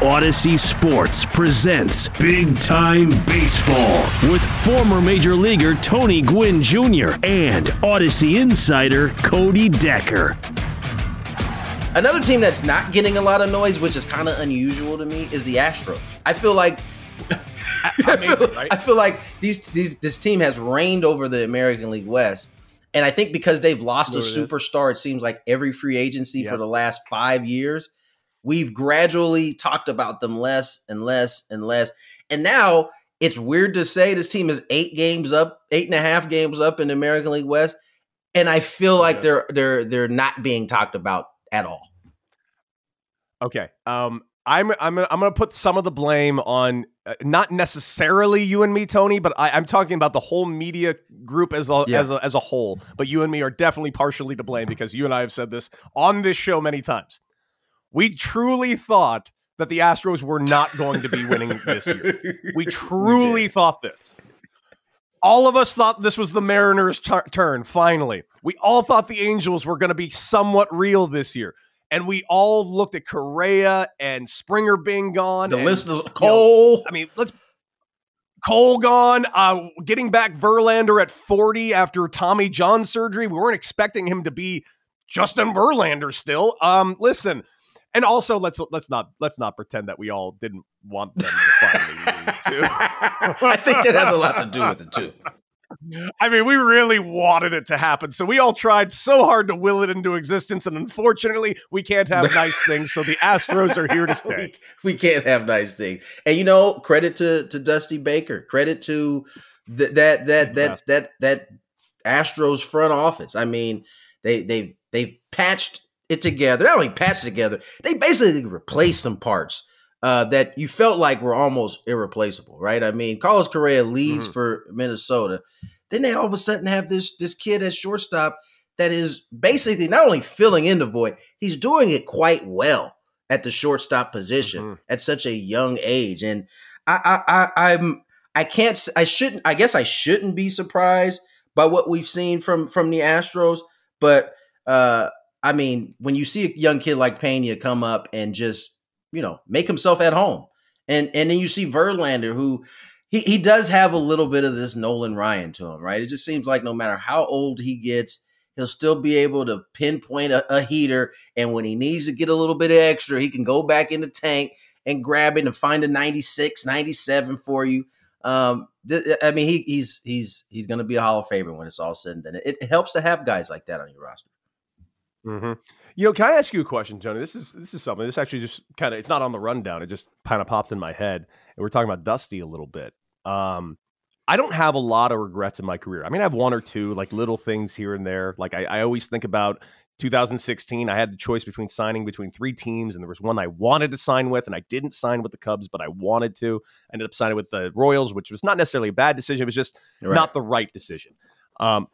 Audacy Sports presents Big Time Baseball with former Major Leaguer Tony Gwynn Jr. and Audacy insider Cody Decker. Another team that's not getting a lot of noise, which is kind of unusual to me, is the Astros. I feel like I, feel, right? I feel like these, these this team has reigned over the American League West. And I think because they've lost a superstar, it seems like every free agency yep. for the last five years, we've gradually talked about them less and less and less. And now it's weird to say this team is eight games up, eight and a half games up in the American League West. And I feel like they're they're they're not being talked about at all. Okay. Um I'm I'm I'm going to put some of the blame on uh, not necessarily you and me, Tony, but I, am talking about the whole media group as a, yeah. as a as a whole. But you and me are definitely partially to blame because you and I have said this on this show many times. We truly thought that the Astros were not going to be winning this year. We truly we thought this. All of us thought this was the Mariners' t- turn. Finally, we all thought the Angels were going to be somewhat real this year and we all looked at Correa and Springer being gone. The and, list is Cole. You know, I mean, let's Cole gone. Uh, getting back Verlander at 40 after Tommy John surgery. We weren't expecting him to be Justin Verlander still. Um, listen, and also let's let's not let's not pretend that we all didn't want them to finally lose too. I think that has a lot to do with it too. I mean, we really wanted it to happen. So we all tried so hard to will it into existence. And unfortunately, we can't have nice things. So the Astros are here to stay. we, we, can't have nice things. And you know, credit to to Dusty Baker. Credit to th- that that that that that Astros front office. I mean, they they they've patched it together. Not only patched together, they basically replaced some parts. Uh, that you felt like were almost irreplaceable, right? I mean, Carlos Correa leaves mm-hmm. for Minnesota. Then they all of a sudden have this this kid at shortstop that is basically not only filling in the void, he's doing it quite well at the shortstop position mm-hmm. at such a young age. And I, I, I I'm I can't I shouldn't I guess I shouldn't be surprised by what we've seen from from the Astros, but uh I mean, when you see a young kid like Pena come up and just, you know, make himself at home. And and then you see Verlander who he, he does have a little bit of this Nolan Ryan to him, right? It just seems like no matter how old he gets, he'll still be able to pinpoint a, a heater. And when he needs to get a little bit extra, he can go back in the tank and grab it and find a 96, 97 for you. Um, th- I mean, he, he's he's he's going to be a Hall of Famer when it's all said and done. It, it helps to have guys like that on your roster. Mm-hmm. You know, can I ask you a question, Tony? This is this is something. This actually just kind of it's not on the rundown. It just kind of popped in my head, and we're talking about Dusty a little bit. Um, I don't have a lot of regrets in my career. I mean, I have one or two like little things here and there. Like I, I always think about 2016. I had the choice between signing between three teams, and there was one I wanted to sign with, and I didn't sign with the Cubs, but I wanted to. I ended up signing with the Royals, which was not necessarily a bad decision. It was just right. not the right decision. Um,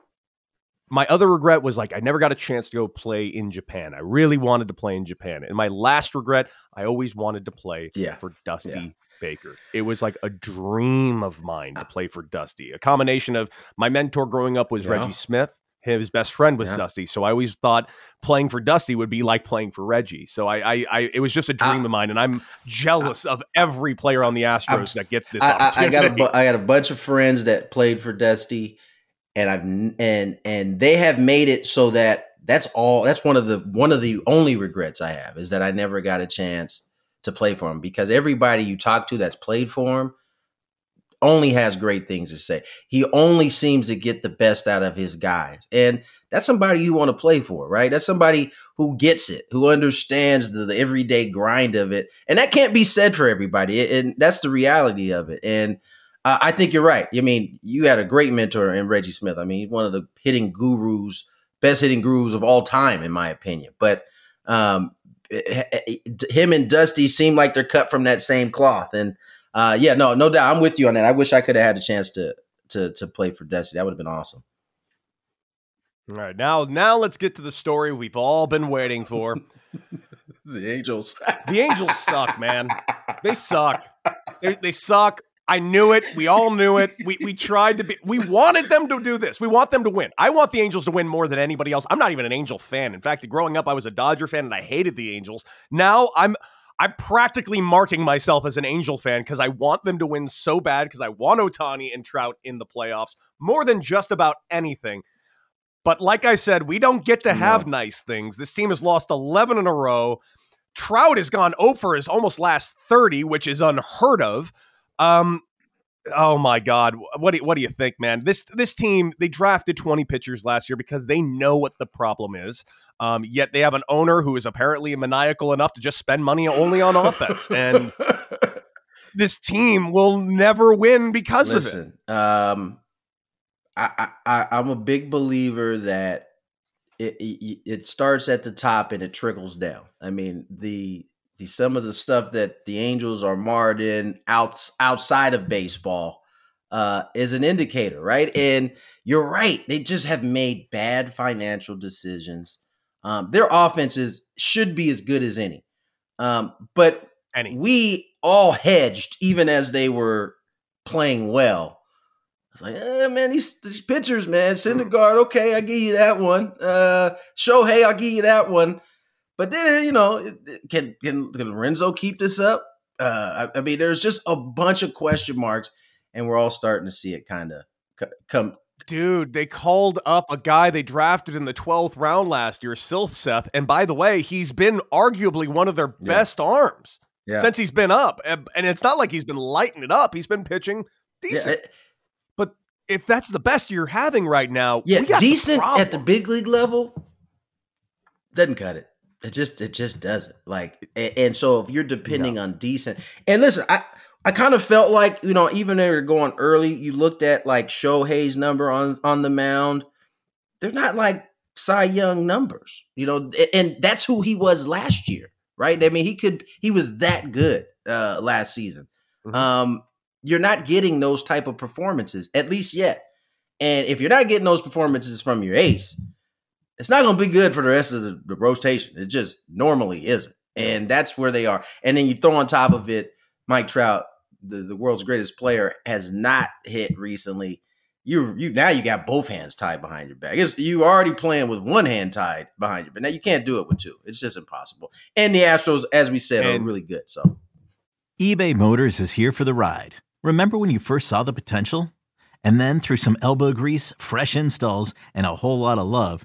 my other regret was like I never got a chance to go play in Japan. I really wanted to play in Japan. And my last regret, I always wanted to play yeah. for Dusty yeah. Baker. It was like a dream of mine to uh play for Dusty. A combination of my mentor growing up was yeah. Reggie Smith. His best friend was. Dusty, so I always thought playing for Dusty would be like playing for Reggie. So I, I, I it was just a dream uh, of mine, and I'm jealous uh, of every player on the Astros that gets this. I, I, got a, I got a bunch of friends that played for Dusty, and I've and and they have made it so that that's all. That's one of the one of the only regrets I have is that I never got a chance to play for him because everybody you talk to that's played for him only has great things to say. He only seems to get the best out of his guys. And that's somebody you want to play for, right? That's somebody who gets it, who understands the, the everyday grind of it. And that can't be said for everybody. And that's the reality of it. And uh, I think you're right. I mean, you had a great mentor in Reggie Smith. I mean, he's one of the hitting gurus, best hitting gurus of all time, in my opinion. But um, him and Dusty seem like they're cut from that same cloth. And uh, yeah, no, no doubt, I'm with you on that. I wish I could have had a chance to to to play for Dusty. That would have been awesome. All right, now now let's get to the story we've all been waiting for. the Angels. the Angels suck, man. They suck. They, they suck. I knew it. We all knew it. We we tried to be. We wanted them to do this. We want them to win. I want the Angels to win more than anybody else. I'm not even an Angel fan. In fact, growing up, I was a Dodger fan and I hated the Angels. Now I'm I'm practically marking myself as an Angel fan because I want them to win so bad because I want Ohtani and Trout in the playoffs more than just about anything. But like I said, we don't get to have no. nice things. This team has lost 11 in a row. Trout has gone oh over his almost last 30, which is unheard of. Um, oh my God, what do what do you think, man? This this team they drafted twenty pitchers last year because they know what the problem is. Um, yet they have an owner who is apparently maniacal enough to just spend money only on offense, and this team will never win because Listen, of it. Um, I, I I'm a big believer that it, it, it starts at the top and it trickles down. I mean the the some of the stuff that the Angels are marred in outs, outside of baseball uh, is an indicator, right? And you're right; they just have made bad financial decisions. Um, their offenses should be as good as any, um, but any. we all hedged even as they were playing well. It's like, eh, man, these, these pitchers, man, Syndergaard, okay, I give you that one. Uh, Shohei, I'll give you that one. But then eh, you know, can can, can Lorenzen keep this up? Uh, I, I, mean, there's just a bunch of question marks, and we're all starting to see it kind of come. Dude, they called up a guy they drafted in the 12th round last year, Silseth. And by the way, he's been arguably one of their yeah. best arms yeah. since he's been up. Eh, and it's not like he's been lighting it up. He's been pitching decent. Yeah, but if that's the best you're having right now, yeah, decent at the big league level doesn't cut it. It just it just doesn't like and, and so if you're depending no. on decent and listen I I kind of felt like you know even they were going early you looked at like Shohei's number on on the mound they're not like Cy Young numbers you know and that's who he was last year right I mean he could he was that good uh last season mm-hmm. um you're not getting those type of performances at least yet and if you're not getting those performances from your ace it's not going to be good for the rest of the, the rotation. It just normally isn't. And that's where they are. And then you throw on top of it, Mike Trout, the, the world's greatest player, has not hit recently. You you now you got both hands tied behind your back. It's, you already playing with one hand tied behind you, but now you can't do it with two. It's just impossible. And the Astros, as we said, and are really good. So eBay Motors is here for the ride. Remember when you first saw the potential? And then through some elbow grease, fresh installs, and a whole lot of love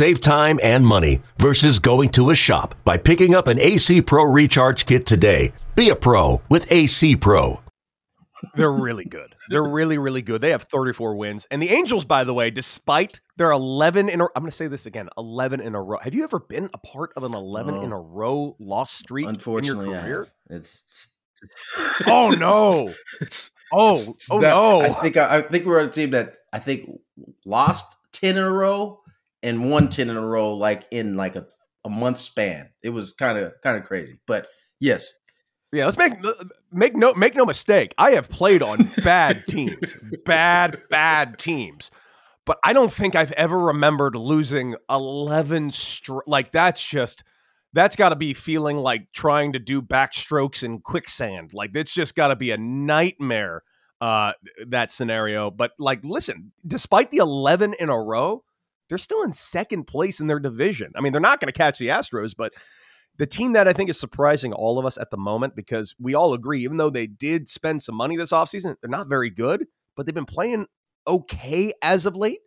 Save time and money versus going to a shop by picking up an AC Pro Recharge Kit today. Be a pro with AC Pro. They're really good. They're really, really good. They have 34 wins. And the Angels, by the way, despite their 11 in a I'm going to say this again 11 in a row. Have you ever been a part of an 11 in a row loss streak Unfortunately, in your career? It's. oh, no. It's, oh, oh, no. I think, I, I think we're on a team that I think lost 10 in a row and won 10 in a row, like in like a, a month span. It was kind of, kind of crazy. But yes, yeah, let's make make no make no mistake. I have played on bad teams, bad bad teams, but I don't think I've ever remembered losing eleven. Str- like that's just that's got to be feeling like trying to do backstrokes in quicksand. Like it's just got to be a nightmare. Uh, that scenario. But like, listen, despite the eleven in a row, they're still in second place in their division. I mean, they're not going to catch the Astros, but the team that I think is surprising all of us at the moment because we all agree, even though they did spend some money this offseason, they're not very good, but they've been playing okay as of late.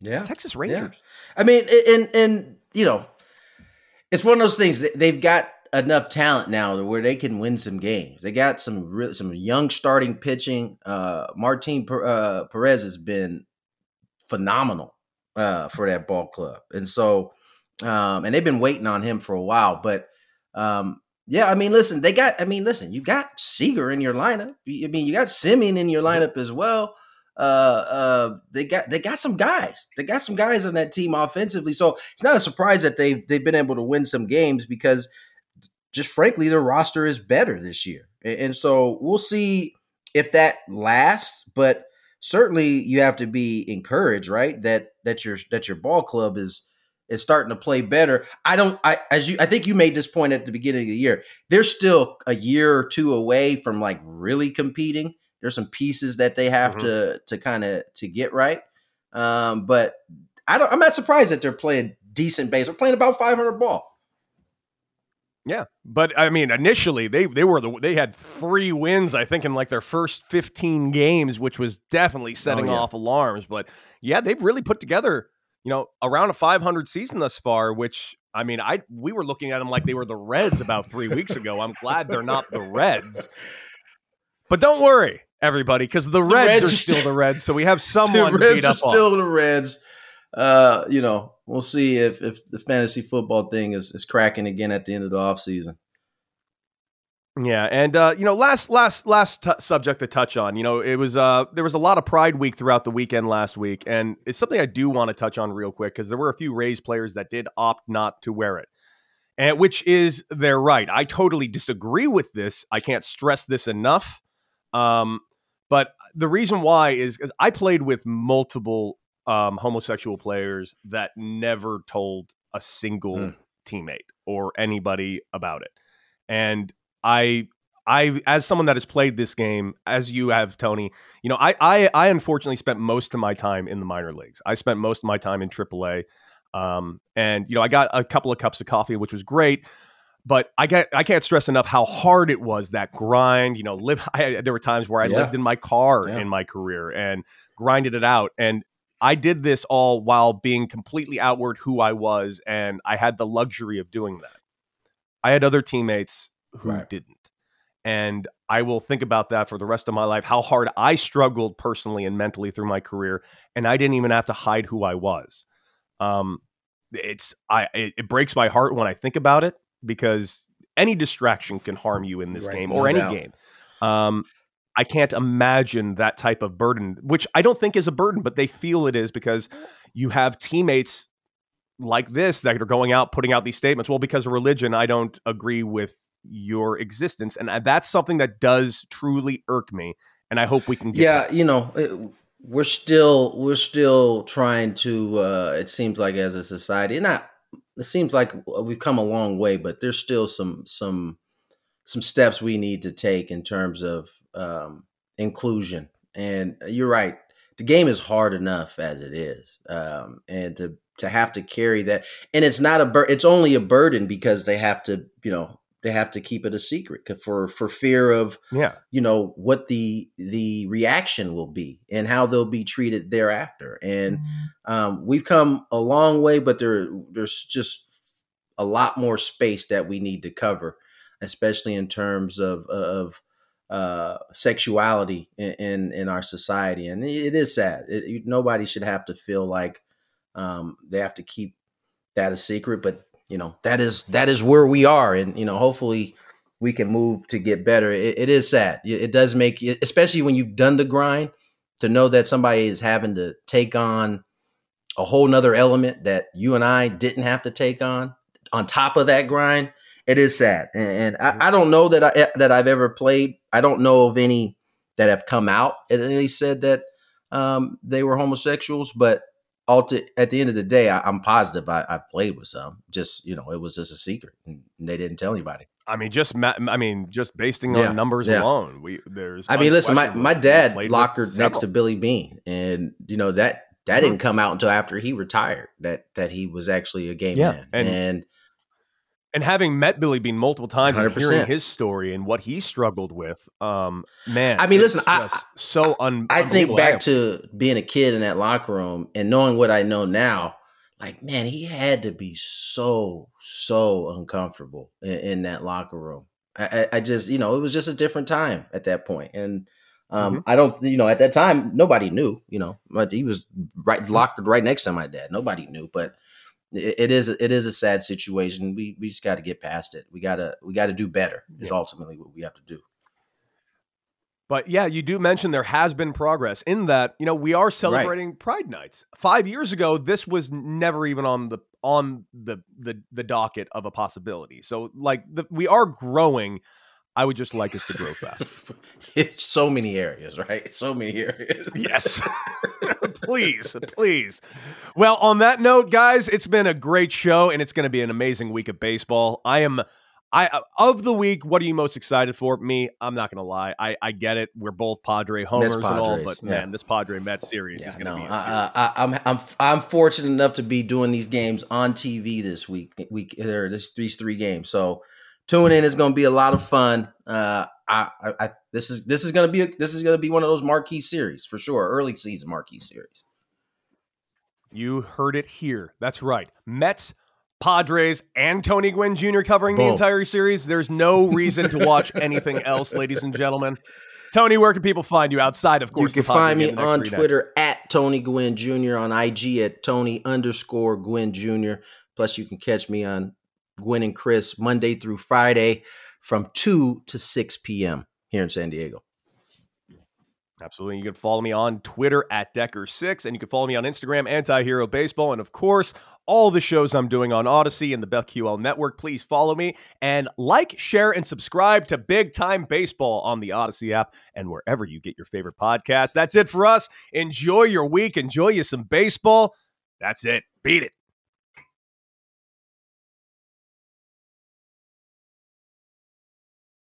Yeah. Texas Rangers. Yeah. I mean, and, and, you know, it's one of those things they've got enough talent now where they can win some games. They got some real, some young starting pitching. Uh, Martin uh, Perez has been phenomenal uh, for that ball club, and so um, and they've been waiting on him for a while. But um, yeah, I mean, listen, they got. I mean, listen, you got Seager in your lineup. I mean, you got Semien in your lineup as well. Uh, uh, they got they got some guys. They got some guys on that team offensively. So it's not a surprise that they they've been able to win some games because just frankly, their roster is better this year. And so we'll see if that lasts. But certainly, you have to be encouraged, right? That that your that your ball club is is starting to play better. I don't I as you I think you made this point at the beginning of the year. They're still a year or two away from like really competing. There's some pieces that they have mm-hmm. to to kind of to get right. Um, but I don't I'm not surprised that they're playing decent base. They're playing about 500 ball. Yeah, but I mean, initially they they were the they had three wins, I think, in like their first fifteen games, which was definitely oh, setting oh, yeah. off alarms. But yeah, they've really put together you know, around a 500 season thus far, which I mean, I we were looking at them like they were the Reds about three weeks ago. I'm glad they're not the Reds. But don't worry, everybody, because the, the, Reds, are still the Reds. So we have someone the Reds are still the Reds. Uh, you know, we'll see if if the fantasy football thing is, is cracking again at the end of the offseason. Yeah, and uh, you know, last last last t- subject to touch on. You know, it was uh, there was a lot of Pride Week throughout the weekend last week, and it's something I do want to touch on real quick because there were a few Rays players that did opt not to wear it, and which is their right. I totally disagree with this. I can't stress this enough. Um, but the reason why is because I played with multiple um, homosexual players that never told a single mm. teammate or anybody about it, and I I as someone that has played this game as you have Tony, you know, I I I unfortunately spent most of my time in the minor leagues. I spent most of my time in AAA. Um and you know, I got a couple of cups of coffee which was great, but I get I can't stress enough how hard it was that grind, you know, live I, there were times where I yeah. lived in my car yeah. in my career and grinded it out and I did this all while being completely outward who I was and I had the luxury of doing that. I had other teammates who right. didn't. And I will think about that for the rest of my life, how hard I struggled personally and mentally through my career. And I didn't even have to hide who I was. Um, it's I it, it breaks my heart when I think about it because any distraction can harm you in this right, game or any doubt. game. Um, I can't imagine that type of burden, which I don't think is a burden, but they feel it is because you have teammates like this that are going out putting out these statements. Well, because of religion, I don't agree with your existence and uh, that's something that does truly irk me and i hope we can get yeah you know it, we're still we're still trying to uh it seems like as a society not it seems like we've come a long way but there's still some some some steps we need to take in terms of um inclusion. And you're right the game is hard enough as it is um and to to have to carry that and it's not a bur- it's only a burden because they have to you know they have to keep it a secret for for fear of yeah. you know what the the reaction will be and how they'll be treated thereafter. And mm-hmm. um, we've come a long way but there there's just a lot more space that we need to cover especially in terms of of uh, sexuality in, in, in our society, and it is sad. It, nobody should have to feel like um, they have to keep that a secret, but you know that is that is where we are, and you know hopefully we can move to get better. it, it is sad. It does make, especially when you've done the grind, to know that somebody is having to take on a whole nother element that you and I didn't have to take on on top of that grind. It is sad, and, and I, I, don't know that I that I've ever played. I don't know of any that have come out and they said that um, they were homosexuals, but to, at the end of the day, I, am positive I, have played with some. Just you know, it was just a secret, and they didn't tell anybody. I mean, just I mean, just basing on yeah, numbers yeah. alone, we there's. I mean, listen, my my dad lockered next to Billy Bean, and you know that that mm-hmm. didn't come out until after he retired. That that he was actually a gay yeah, man, and, and and having met Billy Bean multiple times 100%. and hearing his story and what he struggled with, um, man. I mean, listen, I so un. I think back to being a kid in that locker room and knowing what I know now. Like, man, he had to be so so uncomfortable in, in that locker room. I, I, just, you know, it was just a different time at that point, and um, mm-hmm. I don't, you know, at that time nobody knew, you know, but he was right locked right next to my dad. Nobody knew, but it, it is it is a sad situation. We we just got to get past it. We gotta we got to do better. Is yeah. ultimately what we have to do. But yeah, you do mention there has been progress in that, you know, we are celebrating right. Pride Nights. 5 years ago this was never even on the on the the the docket of a possibility. So like the, we are growing I would just like us to grow fast. it's so many areas, right? So many areas. yes. please, please. Well, on that note, guys, it's been a great show and it's going to be an amazing week of baseball. I am I uh, of the week, what are you most excited for? Me, I'm not gonna lie. I, I get it. We're both Padre homers and all, but yeah. man, this Padre Mets series yeah, is gonna no, be. I, I, I'm I'm I'm fortunate enough to be doing these games on TV this week. Week there, this these three games. So tune in. It's going to be a lot of fun. Uh, I, I, I, this is this is going to be a, this is going to be one of those marquee series for sure. Early season marquee series. You heard it here. That's right. Mets, Padres, and Tony Gwynn Jr. covering Boom. the entire series. There's no reason to watch anything else, ladies and gentlemen. Tony, where can people find you outside, of course? You can find me on Twitter at Tony Gwynn Jr. on IG at Tony underscore Gwynn Jr. Plus, you can catch me on Gwynn and Chris Monday through Friday from 2 to 6 p.m. here in San Diego. Absolutely. You can follow me on Twitter at Decker6, and you can follow me on Instagram, Anti Hero Baseball. And of course, all the shows I'm doing on Audacy and the BetQL Network. Please follow me and like, share, and subscribe to Big Time Baseball on the Audacy app and wherever you get your favorite podcast. That's it for us. Enjoy your week. Enjoy you some baseball. That's it. Beat it.